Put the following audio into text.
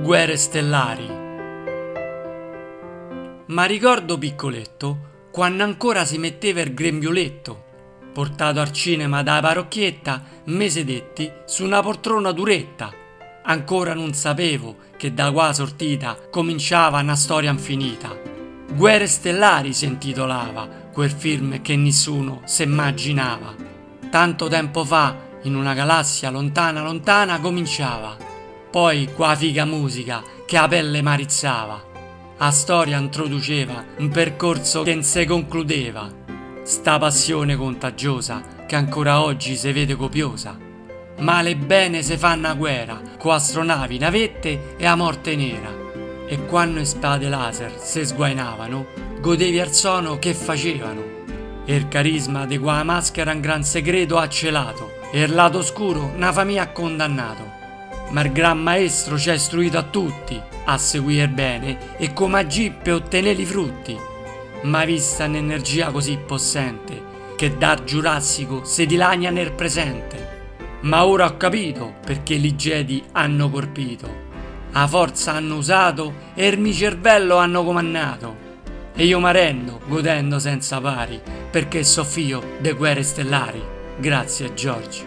Guerre stellari. Ma ricordo piccoletto quando ancora si metteva il grembioletto. Portato al cinema da parrocchietta, me sedetti su una poltrona duretta. Ancora non sapevo che da qua sortita cominciava una storia infinita. Guerre stellari si intitolava quel film che nessuno si immaginava. Tanto tempo fa, in una galassia lontana lontana, cominciava. Poi qua figa musica che a pelle marizzava. A storia introduceva un percorso che non si concludeva. Sta passione contagiosa che ancora oggi si vede copiosa. Male e bene se fanno a guerra, con astronavi, navette e a morte nera. E quando spade laser se sguainavano, godevi al suono che facevano. E il carisma di qua maschera un gran segreto ha celato, e il lato oscuro una famiglia ha condannato. Ma il gran maestro ci ha istruito a tutti a seguire bene e come agì per ottenere i frutti. Mai vista un'energia così possente che da giurassico si dilania nel presente. Ma ora ho capito perché i Jedi hanno colpito. A forza hanno usato e il mio cervello hanno comandato. E io m'arrendo, godendo senza pari, perché so figlio de guerre stellari. Grazie George.